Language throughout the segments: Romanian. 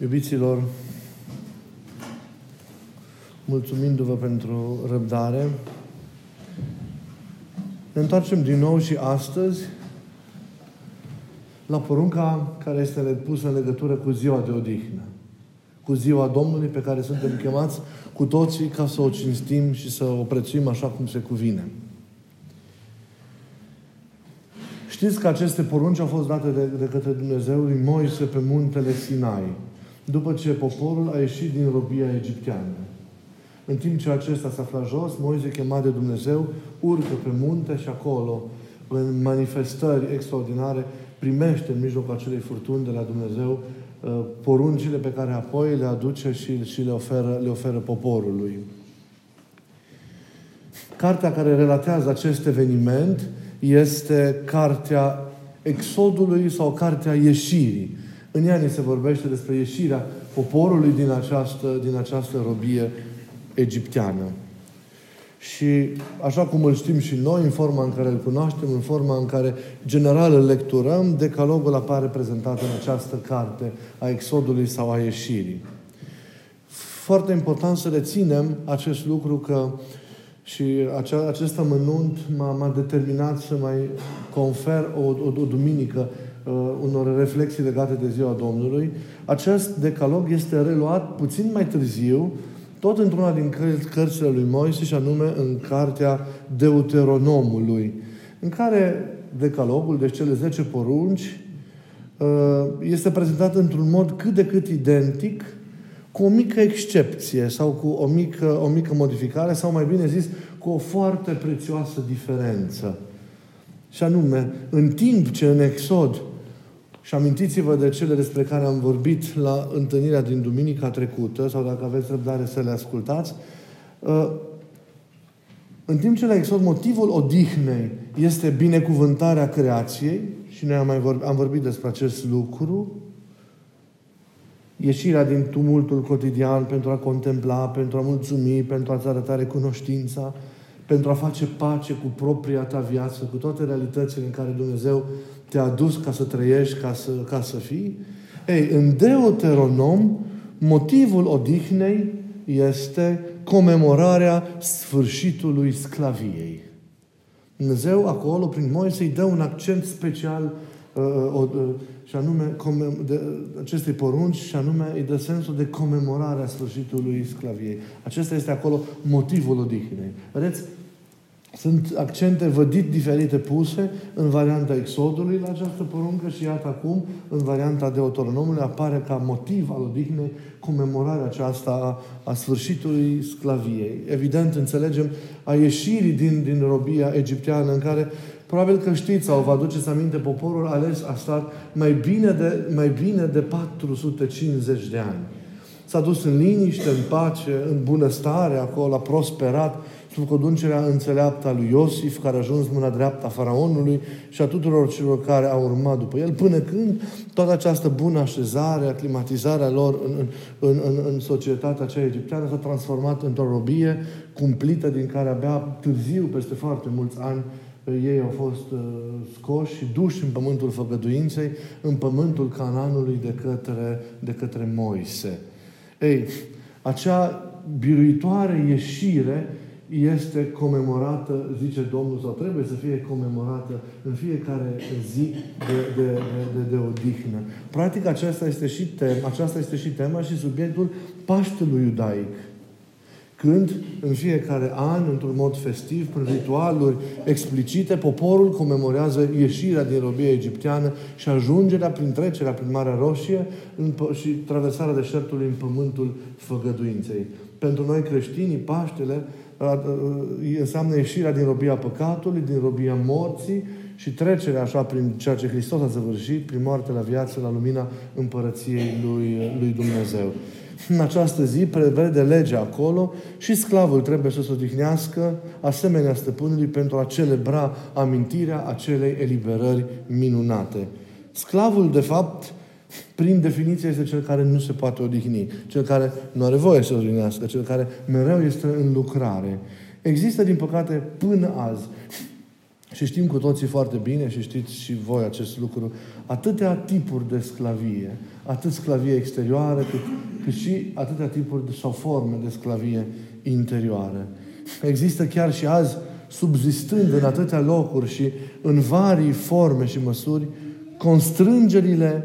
Iubiților, mulțumindu-vă pentru răbdare, ne întoarcem din nou și astăzi la porunca care este pusă în legătură cu ziua de odihnă. Cu ziua Domnului pe care suntem chemați cu toții ca să o cinstim și să o prețuim așa cum se cuvine. Știți că aceste porunci au fost date de, de către Dumnezeu lui Moise pe muntele Sinai, după ce poporul a ieșit din robia egipteană. În timp ce acesta se afla jos, Moise, chemat de Dumnezeu, urcă pe munte și acolo, în manifestări extraordinare, primește în mijlocul acelei furtuni de la Dumnezeu uh, poruncile pe care apoi le aduce și, și le, oferă, le oferă poporului. Cartea care relatează acest eveniment este cartea Exodului sau cartea ieșirii. În ea ni se vorbește despre ieșirea poporului din această, din această robie egipteană. Și așa cum îl știm și noi, în forma în care îl cunoaștem, în forma în care general îl lecturăm, decalogul apare prezentat în această carte a Exodului sau a ieșirii. Foarte important să reținem acest lucru că și acea, acest amănunt m-a, m-a determinat să mai confer o, o, o duminică uh, unor reflexii legate de ziua Domnului. Acest decalog este reluat puțin mai târziu, tot într-una din cărțile lui Moise, și anume în cartea Deuteronomului, în care decalogul, deci cele 10 porunci, uh, este prezentat într-un mod cât de cât identic cu o mică excepție sau cu o mică, o mică modificare sau mai bine zis, cu o foarte prețioasă diferență. Și anume, în timp ce în Exod, și amintiți-vă de cele despre care am vorbit la întâlnirea din duminica trecută, sau dacă aveți răbdare să le ascultați, uh, în timp ce la Exod motivul odihnei este binecuvântarea creației, și noi am, mai vorbit, am vorbit despre acest lucru, ieșirea din tumultul cotidian pentru a contempla, pentru a mulțumi, pentru a-ți arăta recunoștința, pentru a face pace cu propria ta viață, cu toate realitățile în care Dumnezeu te-a dus ca să trăiești, ca să, ca să fii. Ei, în Deuteronom, motivul odihnei este comemorarea sfârșitului sclaviei. Dumnezeu acolo, prin Moise, îi dă un accent special uh, uh, uh, și anume de, acestei porunci și anume îi dă sensul de comemorare a sfârșitului sclaviei. Acesta este acolo motivul odihnei. Vedeți? Sunt accente vădit diferite puse în varianta Exodului la această poruncă și iată acum, în varianta de Autonomului, apare ca motiv al odihnei comemorarea aceasta a, a sfârșitului sclaviei. Evident, înțelegem, a ieșirii din, din robia egipteană în care Probabil că știți sau vă aduceți aminte, poporul ales a stat mai bine de, mai bine de 450 de ani. S-a dus în liniște, în pace, în bunăstare, acolo a prosperat, sub conducerea înțeleaptă a lui Iosif, care a ajuns mâna dreaptă a faraonului și a tuturor celor care au urmat după el, până când toată această bună așezare, aclimatizarea lor în, în, în, în societatea aceea egipteană s-a transformat într-o robie cumplită din care abia târziu, peste foarte mulți ani, ei au fost uh, scoși și duși în pământul făgăduinței, în pământul Cananului de către, de către Moise. Ei, acea biruitoare ieșire este comemorată, zice Domnul, sau trebuie să fie comemorată în fiecare zi de, de, de, de, de odihnă. Practic, aceasta este și tema, aceasta este și tema și subiectul Paștelui Iudaic când în fiecare an, într-un mod festiv, prin ritualuri explicite, poporul comemorează ieșirea din robia egipteană și ajungerea prin trecerea prin Marea Roșie în, și traversarea deșertului în pământul făgăduinței. Pentru noi creștinii, Paștele înseamnă ieșirea din robia păcatului, din robia morții și trecerea așa prin ceea ce Hristos a săvârșit, prin moarte la viață, la lumina împărăției lui, lui Dumnezeu în această zi prevede legea acolo și sclavul trebuie să se odihnească asemenea stăpânului pentru a celebra amintirea acelei eliberări minunate. Sclavul, de fapt, prin definiție, este cel care nu se poate odihni, cel care nu are voie să odihnească, cel care mereu este în lucrare. Există, din păcate, până azi, și știm cu toții foarte bine și știți și voi acest lucru, atâtea tipuri de sclavie, Atât sclavie exterioară, cât, cât și atâtea tipuri de, sau forme de sclavie interioare. Există chiar și azi, subzistând în atâtea locuri și în varii forme și măsuri, constrângerile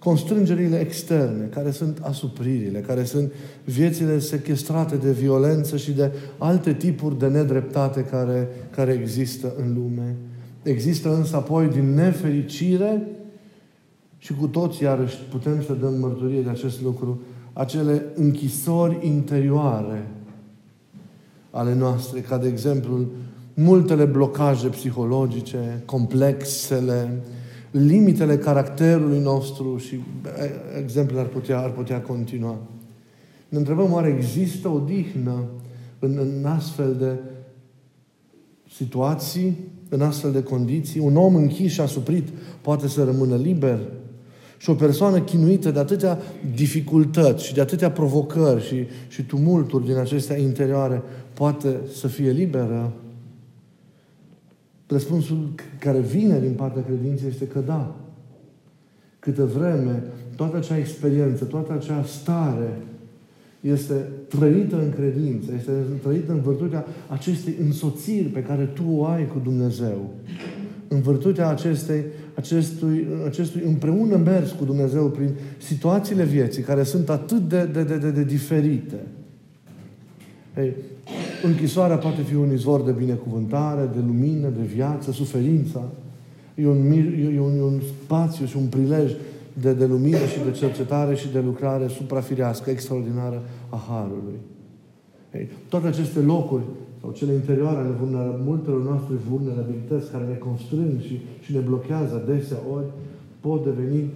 constrângerile externe, care sunt asupririle, care sunt viețile sequestrate de violență și de alte tipuri de nedreptate care, care există în lume. Există însă apoi din nefericire și cu toți iarăși putem să dăm mărturie de acest lucru, acele închisori interioare ale noastre, ca de exemplu multele blocaje psihologice, complexele, limitele caracterului nostru și exemplele ar putea, ar putea continua. Ne întrebăm, oare există o dihnă în, în astfel de situații, în astfel de condiții? Un om închis și asuprit poate să rămână liber? Și o persoană chinuită de atâtea dificultăți și de atâtea provocări și, și tumulturi din acestea interioare poate să fie liberă? Răspunsul care vine din partea credinței este că da. Câte vreme toată acea experiență, toată acea stare este trăită în credință, este trăită în virtutea acestei însoțiri pe care tu o ai cu Dumnezeu. În virtutea acestei, acestui, acestui împreună mers cu Dumnezeu prin situațiile vieții care sunt atât de, de, de, de, de diferite. Ei, Închisoarea poate fi un izvor de binecuvântare, de lumină, de viață, suferința. E un, e un, e un spațiu și un prilej de, de lumină și de cercetare și de lucrare suprafirească, extraordinară a Harului. Ei, toate aceste locuri sau cele interioare ale multelor noastre vulnerabilități care ne constrâng și, și ne blochează adesea ori, pot deveni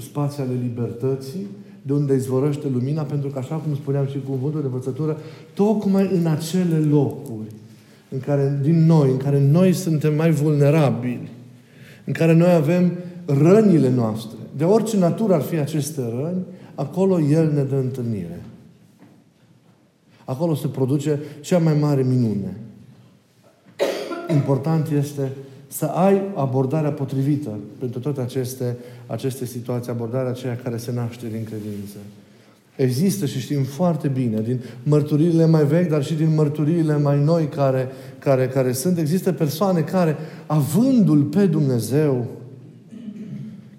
spații ale libertății, de unde izvorăște lumina, pentru că, așa cum spuneam și cu cuvântul de învățătură, tocmai în acele locuri în care, din noi, în care noi suntem mai vulnerabili, în care noi avem rănile noastre, de orice natură ar fi aceste răni, acolo El ne dă întâlnire. Acolo se produce cea mai mare minune. Important este să ai abordarea potrivită pentru toate aceste, aceste situații, abordarea aceea care se naște din credință. Există și știm foarte bine, din mărturiile mai vechi, dar și din mărturiile mai noi care, care, care sunt, există persoane care, avându-L pe Dumnezeu,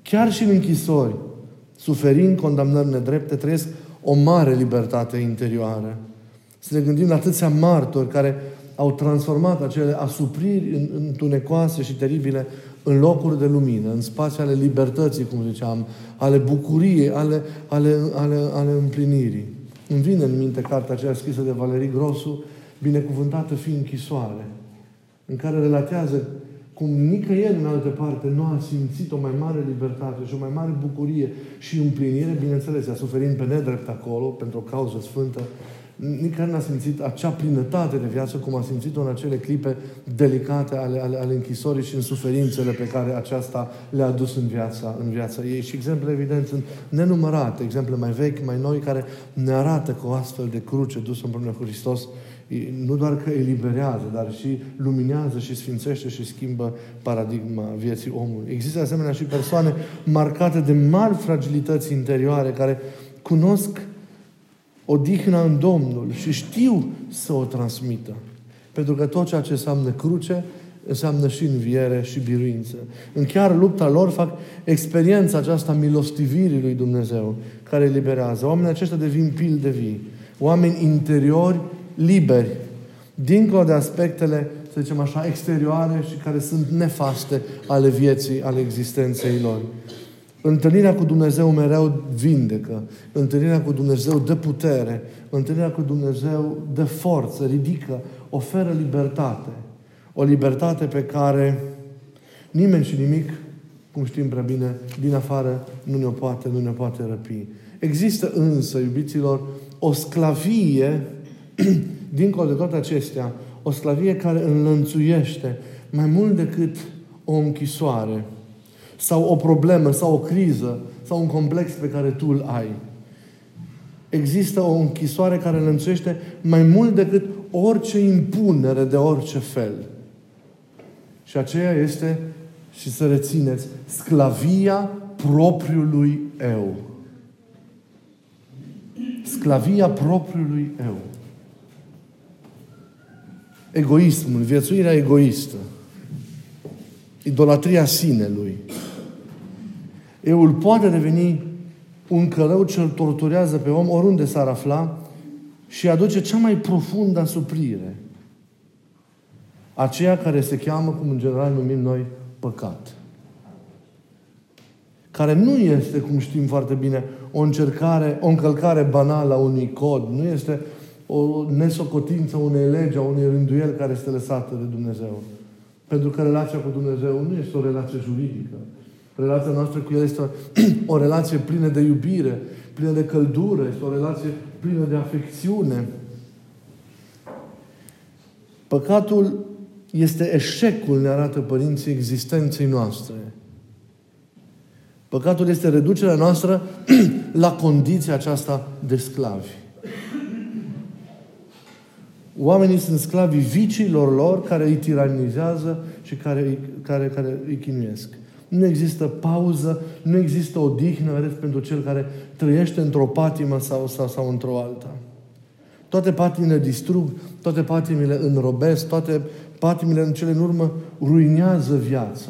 chiar și în închisori, suferind condamnări nedrepte, trăiesc o mare libertate interioară. Să ne gândim la atâția martori care au transformat acele asupriri întunecoase și teribile în locuri de lumină, în spații ale libertății, cum ziceam, ale bucuriei, ale, ale, ale, ale împlinirii. Îmi vine în minte cartea aceea scrisă de Valerii Grosu, Binecuvântată fi închisoare, în care relatează cum nicăieri în altă parte nu a simțit o mai mare libertate și o mai mare bucurie și împlinire, bineînțeles, a suferind pe nedrept acolo, pentru o cauză sfântă, nicăieri n-a simțit acea plinătate de viață cum a simțit-o în acele clipe delicate ale, ale, ale închisorii și în suferințele pe care aceasta le-a dus în viața, în viața ei. Și exemple, evident, sunt nenumărate, exemple mai vechi, mai noi, care ne arată că o astfel de cruce dusă împreună cu Hristos nu doar că eliberează, dar și luminează și sfințește și schimbă paradigma vieții omului. Există asemenea și persoane marcate de mari fragilități interioare care cunosc odihna în Domnul și știu să o transmită. Pentru că tot ceea ce înseamnă cruce, înseamnă și înviere și biruință. În chiar lupta lor fac experiența aceasta milostivirii lui Dumnezeu, care eliberează. Oamenii aceștia devin pil de vii. Oameni interiori liberi, dincolo de aspectele, să zicem așa, exterioare și care sunt nefaste ale vieții, ale existenței lor. Întâlnirea cu Dumnezeu mereu vindecă. Întâlnirea cu Dumnezeu dă putere. Întâlnirea cu Dumnezeu dă forță, ridică, oferă libertate. O libertate pe care nimeni și nimic, cum știm prea bine, din afară nu ne poate, nu ne poate răpi. Există însă, iubiților, o sclavie, dincolo de toate acestea, o sclavie care înlănțuiește mai mult decât o închisoare sau o problemă, sau o criză, sau un complex pe care tu îl ai. Există o închisoare care lănțuiește mai mult decât orice impunere de orice fel. Și aceea este, și să rețineți, sclavia propriului eu. Sclavia propriului eu. Egoismul, viețuirea egoistă. Idolatria sinelui. Eul poate deveni un călău ce îl torturează pe om oriunde s-ar afla și aduce cea mai profundă asuprire. Aceea care se cheamă, cum în general numim noi, păcat. Care nu este, cum știm foarte bine, o încercare, o încălcare banală a unui cod, nu este o nesocotință unei legi, a unui rânduiel care este lăsată de Dumnezeu. Pentru că relația cu Dumnezeu nu este o relație juridică. Relația noastră cu El este o, o relație plină de iubire, plină de căldură, este o relație plină de afecțiune. Păcatul este eșecul, ne arată părinții, existenței noastre. Păcatul este reducerea noastră la condiția aceasta de sclavi. Oamenii sunt sclavii viciilor lor care îi tiranizează și care, care, care îi chinuiesc. Nu există pauză, nu există odihnă, vedeți, pentru cel care trăiește într-o patimă sau, sau, sau într-o alta. Toate patimile distrug, toate patimile înrobesc, toate patimile în cele în urmă ruinează viața.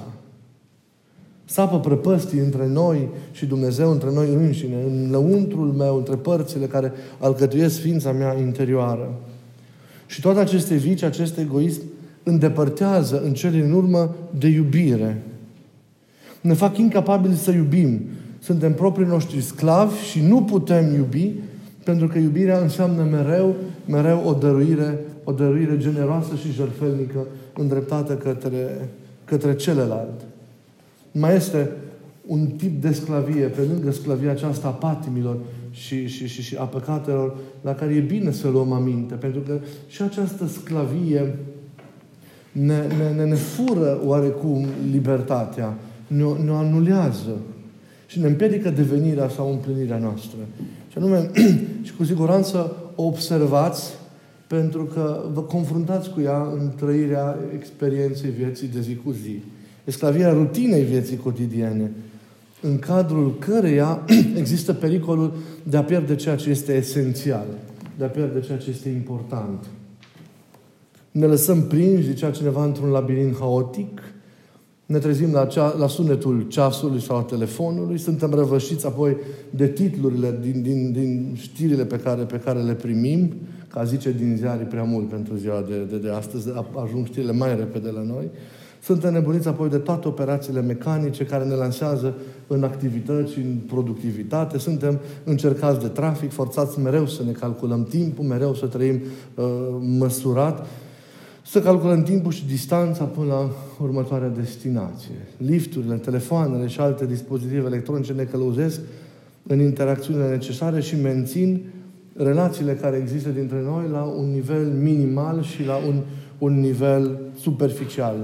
Sapă prăpăstii între noi și Dumnezeu, între noi înșine, în lăuntrul meu, între părțile care alcătuiesc ființa mea interioară. Și toate aceste vici, acest egoism, îndepărtează în cele în urmă de iubire. Ne fac incapabili să iubim. Suntem proprii noștri sclavi și nu putem iubi pentru că iubirea înseamnă mereu, mereu o dăruire, o dăruire generoasă și jertfelnică îndreptată către, către celălalt. Mai este un tip de sclavie, pe lângă sclavia aceasta a patimilor și, și, și, și a păcatelor, la care e bine să luăm aminte, pentru că și această sclavie ne, ne, ne, ne fură oarecum libertatea, ne, ne anulează și ne împiedică devenirea sau împlinirea noastră. Și anume, și cu siguranță o observați pentru că vă confruntați cu ea în trăirea experienței vieții de zi cu zi. Esclavia rutinei vieții cotidiene, în cadrul căreia există pericolul de a pierde ceea ce este esențial, de a pierde ceea ce este important. Ne lăsăm prinși, zicea cineva, într-un labirint haotic, ne trezim la, cea, la sunetul ceasului sau a telefonului, suntem răvășiți apoi de titlurile din, din, din știrile pe care, pe care le primim, ca zice din ziarii prea mult pentru ziua de, de, de astăzi, ajung știrile mai repede la noi. Suntem nebuniți apoi de toate operațiile mecanice care ne lansează în activități și în productivitate. Suntem încercați de trafic, forțați mereu să ne calculăm timpul, mereu să trăim uh, măsurat să calculăm timpul și distanța până la următoarea destinație. Lifturile, telefoanele și alte dispozitive electronice ne călăuzesc în interacțiunile necesare și mențin relațiile care există dintre noi la un nivel minimal și la un, un nivel superficial.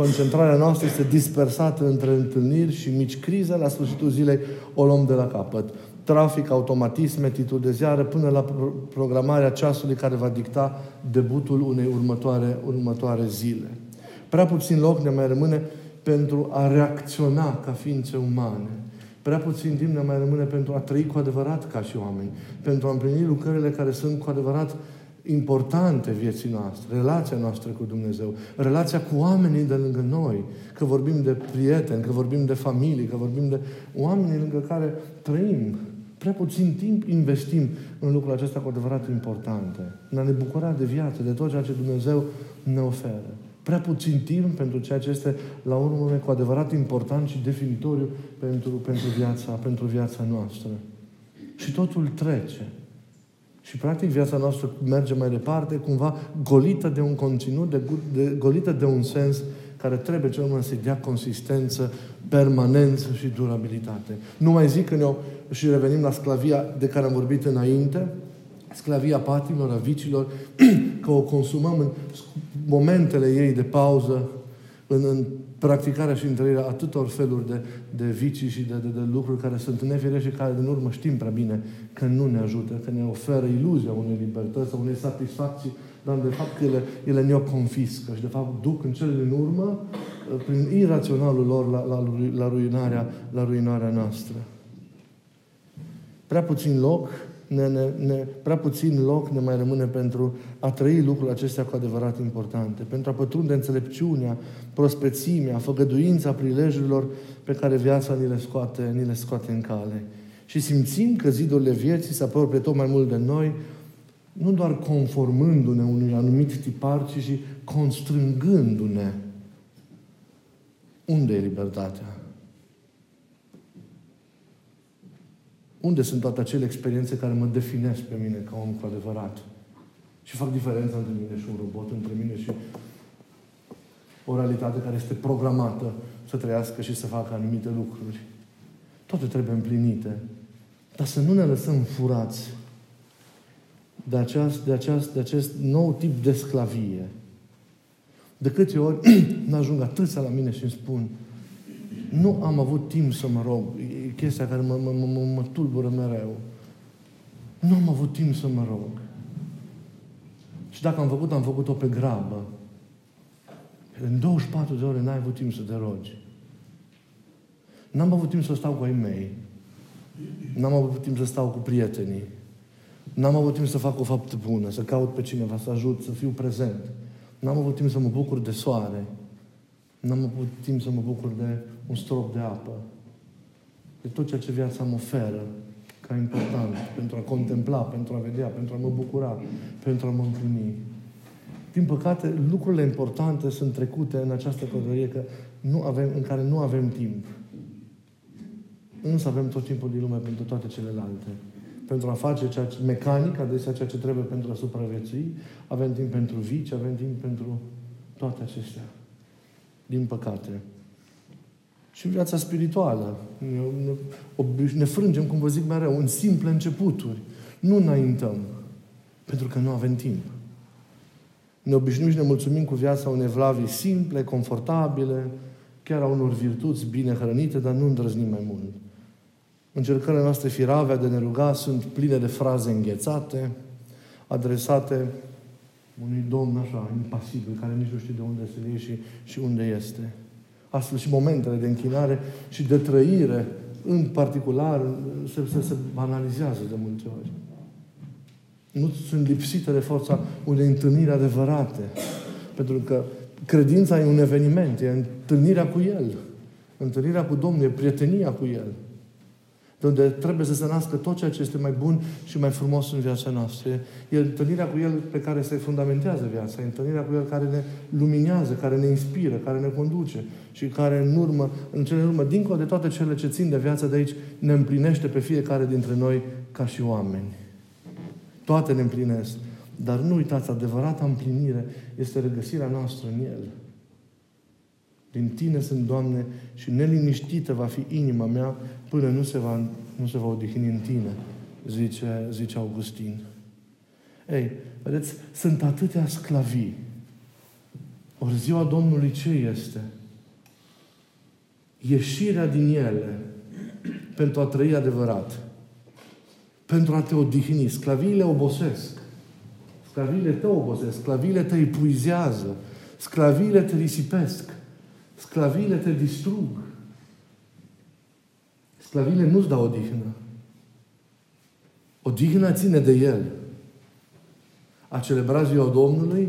Concentrarea noastră este dispersată între întâlniri și mici crize. La sfârșitul zilei o luăm de la capăt trafic, automatisme, titluri de ziară, până la programarea ceasului care va dicta debutul unei următoare, următoare zile. Prea puțin loc ne mai rămâne pentru a reacționa ca ființe umane. Prea puțin timp ne mai rămâne pentru a trăi cu adevărat ca și oameni, pentru a împlini lucrările care sunt cu adevărat importante vieții noastre, relația noastră cu Dumnezeu, relația cu oamenii de lângă noi, că vorbim de prieteni, că vorbim de familie, că vorbim de oameni lângă care trăim, Prea puțin timp investim în lucrurile acestea cu adevărat importante. În a ne bucura de viață, de tot ceea ce Dumnezeu ne oferă. Prea puțin timp pentru ceea ce este, la urmă, cu adevărat important și definitoriu pentru, pentru, viața, pentru viața noastră. Și totul trece. Și, practic, viața noastră merge mai departe, cumva golită de un conținut, de, de, golită de un sens care trebuie cel mai să dea consistență, permanență și durabilitate. Nu mai zic că ne și revenim la sclavia de care am vorbit înainte, sclavia patimilor, a vicilor, că o consumăm în momentele ei de pauză, în, în practicarea și întâlnirea atâtor feluri de, de vicii și de, de, de lucruri care sunt nefirești și care, din urmă, știm prea bine că nu ne ajută, că ne oferă iluzia unei libertăți sau unei satisfacții dar de fapt ele, ele ne-o confiscă și de fapt duc în cele din urmă, prin iraționalul lor, la, la, la, ruinarea, la ruinarea noastră. Prea puțin loc ne, ne, ne, prea puțin loc ne mai rămâne pentru a trăi lucrurile acestea cu adevărat importante, pentru a pătrunde înțelepciunea, prospețimea, făgăduința prilejurilor pe care viața ni le scoate, ni le scoate în cale. Și simțim că zidurile vieții se apropie tot mai mult de noi, nu doar conformându-ne unui anumit tipar, ci și constrângându-ne. Unde e libertatea? Unde sunt toate acele experiențe care mă definesc pe mine ca om cu adevărat? Și fac diferența între mine și un robot, între mine și o realitate care este programată să trăiască și să facă anumite lucruri. Toate trebuie împlinite. Dar să nu ne lăsăm furați de, aceast, de, aceast, de acest nou tip de sclavie. De câte ori n-ajung atâția la mine și îmi spun nu am avut timp să mă rog. E chestia care mă, mă, mă, mă tulbură mereu. Nu am avut timp să mă rog. Și dacă am făcut, am făcut-o pe grabă. În 24 de ore n-ai avut timp să te rogi. N-am avut timp să stau cu ai mei. N-am avut timp să stau cu prietenii. N-am avut timp să fac o faptă bună, să caut pe cineva, să ajut, să fiu prezent. N-am avut timp să mă bucur de soare. N-am avut timp să mă bucur de un strop de apă. De tot ceea ce viața mă oferă ca important pentru a contempla, pentru a vedea, pentru a mă bucura, pentru a mă împlini. Din păcate, lucrurile importante sunt trecute în această călătorie că nu avem, în care nu avem timp. Însă avem tot timpul din lume pentru toate celelalte. Pentru a face ceea ce, mecanic, adesea ceea ce trebuie pentru a supraviețui, avem timp pentru vici, avem timp pentru toate acestea. Din păcate. Și viața spirituală. Ne frângem, cum vă zic mereu, în simple începuturi. Nu înaintăm. Pentru că nu avem timp. Ne obișnuim și ne mulțumim cu viața unei vlavii simple, confortabile, chiar a unor virtuți bine hrănite, dar nu îndrăznim mai mult. Încercările noastre firave de ne ruga sunt pline de fraze înghețate, adresate unui domn așa, impasibil, care nici nu știe de unde se și, și unde este. Astfel și momentele de închinare și de trăire, în particular, se, se, se banalizează de multe ori. Nu sunt lipsite de forța unei întâlniri adevărate. Pentru că credința e un eveniment, e întâlnirea cu El. Întâlnirea cu Domnul, e prietenia cu El de unde trebuie să se nască tot ceea ce este mai bun și mai frumos în viața noastră. E întâlnirea cu El pe care se fundamentează viața, e întâlnirea cu El care ne luminează, care ne inspiră, care ne conduce și care în urmă, în cele urmă, dincolo de toate cele ce țin de viață de aici, ne împlinește pe fiecare dintre noi ca și oameni. Toate ne împlinesc. Dar nu uitați, adevărata împlinire este regăsirea noastră în El. Din Tine sunt, Doamne, și neliniștită va fi inima mea până nu se va, nu se va odihni în Tine, zice, zice Augustin. Ei, vedeți, sunt atâtea sclavii. Ori ziua Domnului ce este? Ieșirea din ele pentru a trăi adevărat. Pentru a te odihni. Sclaviile obosesc. Sclaviile te obosesc. Sclaviile te epuizează. Sclaviile te risipesc. Sclaviile te distrug. Sclaviile nu-ți dau odihnă. Odihna ține de El. A celebra ziua Domnului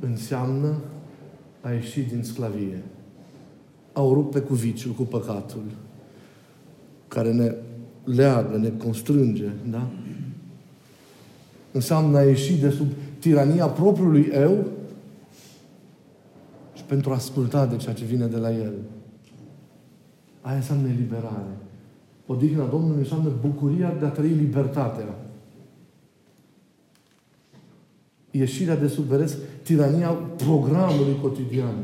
înseamnă a ieși din sclavie. Au rupt cu viciul, cu păcatul, care ne leagă, ne constrânge, da? Înseamnă a ieși de sub tirania propriului eu pentru a asculta de ceea ce vine de la El. Aia înseamnă eliberare. Odihna Domnului înseamnă bucuria de a trăi libertatea. Ieșirea de sub, vedeți, tirania programului cotidian.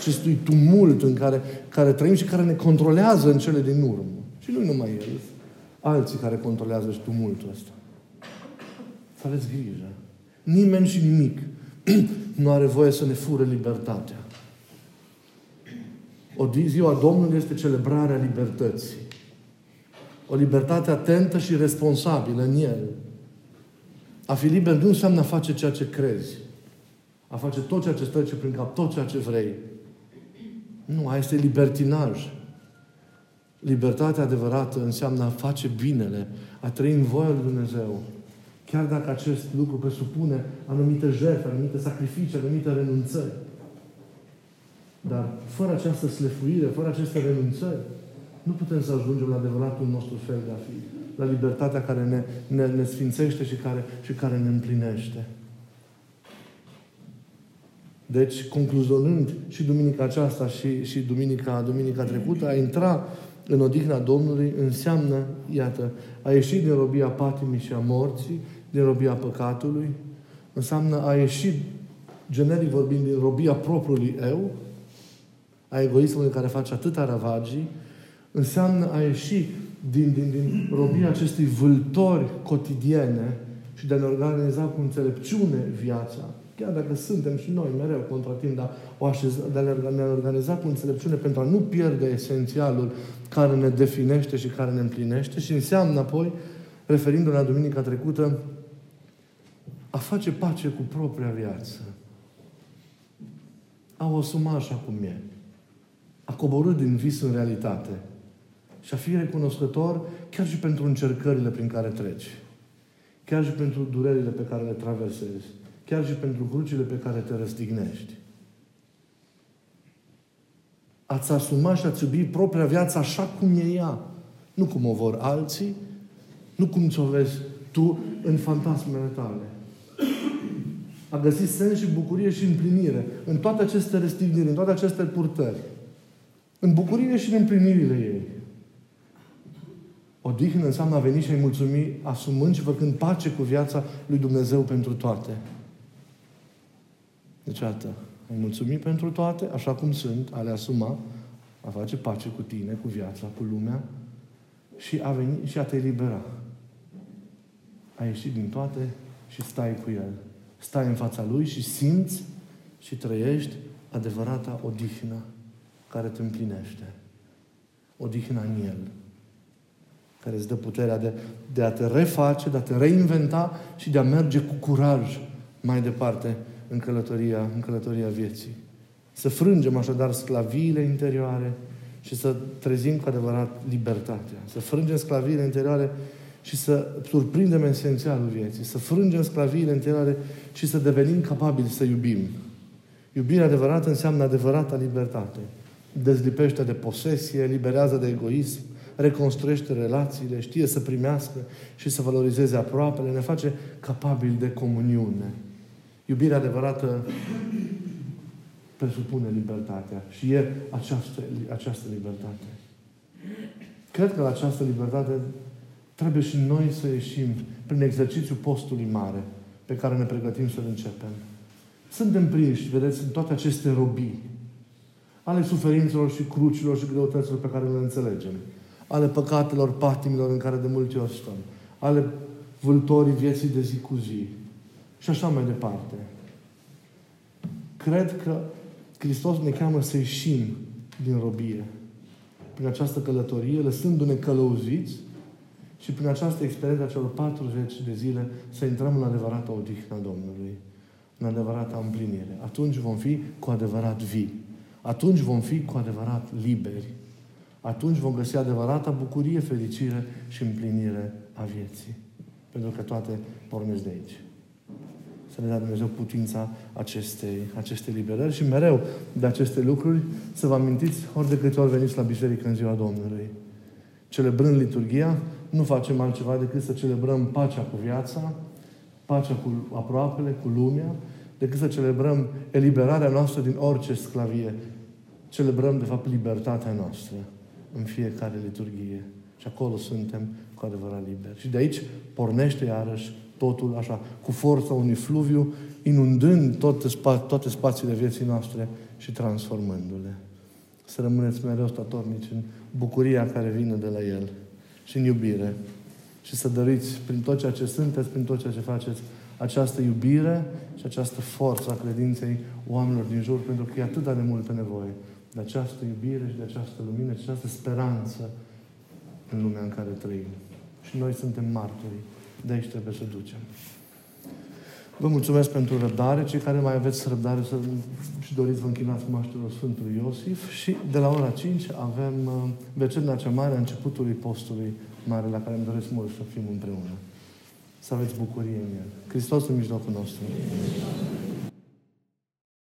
Acestui tumult în care, care trăim și care ne controlează în cele din urmă. Și nu numai El. Alții care controlează și tumultul ăsta. Să aveți grijă. Nimeni și nimic nu are voie să ne fure libertatea. O ziua Domnului este celebrarea libertății. O libertate atentă și responsabilă în El. A fi liber nu înseamnă a face ceea ce crezi. A face tot ceea ce trece prin cap, tot ceea ce vrei. Nu, aia este libertinaj. Libertatea adevărată înseamnă a face binele, a trăi în voia lui Dumnezeu. Chiar dacă acest lucru presupune anumite jertfe, anumite sacrificii, anumite renunțări. Dar fără această slefuire, fără aceste renunțări, nu putem să ajungem la adevăratul nostru fel de a fi. La libertatea care ne, ne, ne sfințește și care, și care ne împlinește. Deci, concluzionând și duminica aceasta și, și duminica, duminica trecută, a intra în odihna Domnului înseamnă, iată, a ieși din robia patimii și a morții, din robia păcatului, înseamnă a ieși, generic vorbind, din robia propriului eu, a egoismului care face atâta ravagii, înseamnă a ieși din, din, din robia acestui vâltori cotidiene și de a ne organiza cu înțelepciune viața, Chiar dacă suntem și noi mereu contratim, dar o așez, de a ne organiza cu înțelepciune pentru a nu pierde esențialul care ne definește și care ne împlinește și înseamnă apoi, referindu-ne la duminica trecută, a face pace cu propria viață. A o asuma așa cum e. A coborât din vis în realitate. Și a fi recunoscător chiar și pentru încercările prin care treci. Chiar și pentru durerile pe care le traversezi chiar și pentru crucile pe care te răstignești. Ați asuma și ați iubi propria viață așa cum e ea. Nu cum o vor alții, nu cum ți-o vezi tu în fantasmele tale. A găsit sens și bucurie și împlinire în toate aceste restigniri, în toate aceste purtări. În bucurie și în împlinirile ei. Odihnă înseamnă a veni și a-i mulțumi asumând și făcând pace cu viața lui Dumnezeu pentru toate. Deci, atât. Ai mulțumit pentru toate, așa cum sunt, a le asuma, a face pace cu tine, cu viața, cu lumea și a venit și a te elibera. Ai ieșit din toate și stai cu El. Stai în fața Lui și simți și trăiești adevărata odihnă care te împlinește. Odihna în El. Care îți dă puterea de, de a te reface, de a te reinventa și de a merge cu curaj mai departe în călătoria, în călătoria vieții. Să frângem așadar sclaviile interioare și să trezim cu adevărat libertatea. Să frângem sclaviile interioare și să surprindem esențialul vieții. Să frângem sclaviile interioare și să devenim capabili să iubim. Iubirea adevărată înseamnă adevărata libertate. Dezlipește de posesie, eliberează de egoism, reconstruiește relațiile, știe să primească și să valorizeze aproapele, ne face capabili de comuniune. Iubirea adevărată presupune libertatea și e această, această libertate. Cred că la această libertate trebuie și noi să ieșim prin exercițiul postului mare pe care ne pregătim să-l începem. Suntem prinși, vedeți, în toate aceste robii ale suferințelor și crucilor și greutăților pe care le înțelegem, ale păcatelor, patimilor în care de multe ori stăm, ale vâltorii vieții de zi cu zi, și așa mai departe. Cred că Hristos ne cheamă să ieșim din robie. Prin această călătorie, lăsându-ne călăuziți și prin această experiență a celor 40 de zile să intrăm în adevărata odihna Domnului. În adevărata împlinire. Atunci vom fi cu adevărat vii. Atunci vom fi cu adevărat liberi. Atunci vom găsi adevărata bucurie, fericire și împlinire a vieții. Pentru că toate pornesc de aici să ne dea Dumnezeu putința acestei, acestei liberări și mereu de aceste lucruri să vă amintiți ori de câte ori veniți la biserică în ziua Domnului. Celebrând liturgia, nu facem altceva decât să celebrăm pacea cu viața, pacea cu aproapele, cu lumea, decât să celebrăm eliberarea noastră din orice sclavie. Celebrăm, de fapt, libertatea noastră în fiecare liturghie. Și acolo suntem cu adevărat liberi. Și de aici pornește iarăși totul așa, cu forța unui fluviu, inundând toate, spa- toate spațiile vieții noastre și transformându-le. Să rămâneți mereu statornici în bucuria care vine de la El și în iubire. Și să dăriți prin tot ceea ce sunteți, prin tot ceea ce faceți, această iubire și această forță a credinței oamenilor din jur, pentru că e atât de multă nevoie de această iubire și de această lumină și de această speranță în lumea în care trăim. Și noi suntem martorii de aici trebuie să ducem. Vă mulțumesc pentru răbdare. Cei care mai aveți răbdare să și doriți vă închinați maștelor Sfântului Iosif. Și de la ora 5 avem uh, vecerna cea mare a începutului postului mare la care îmi doresc mult să fim împreună. Să aveți bucurie în el. Hristos în mijlocul nostru.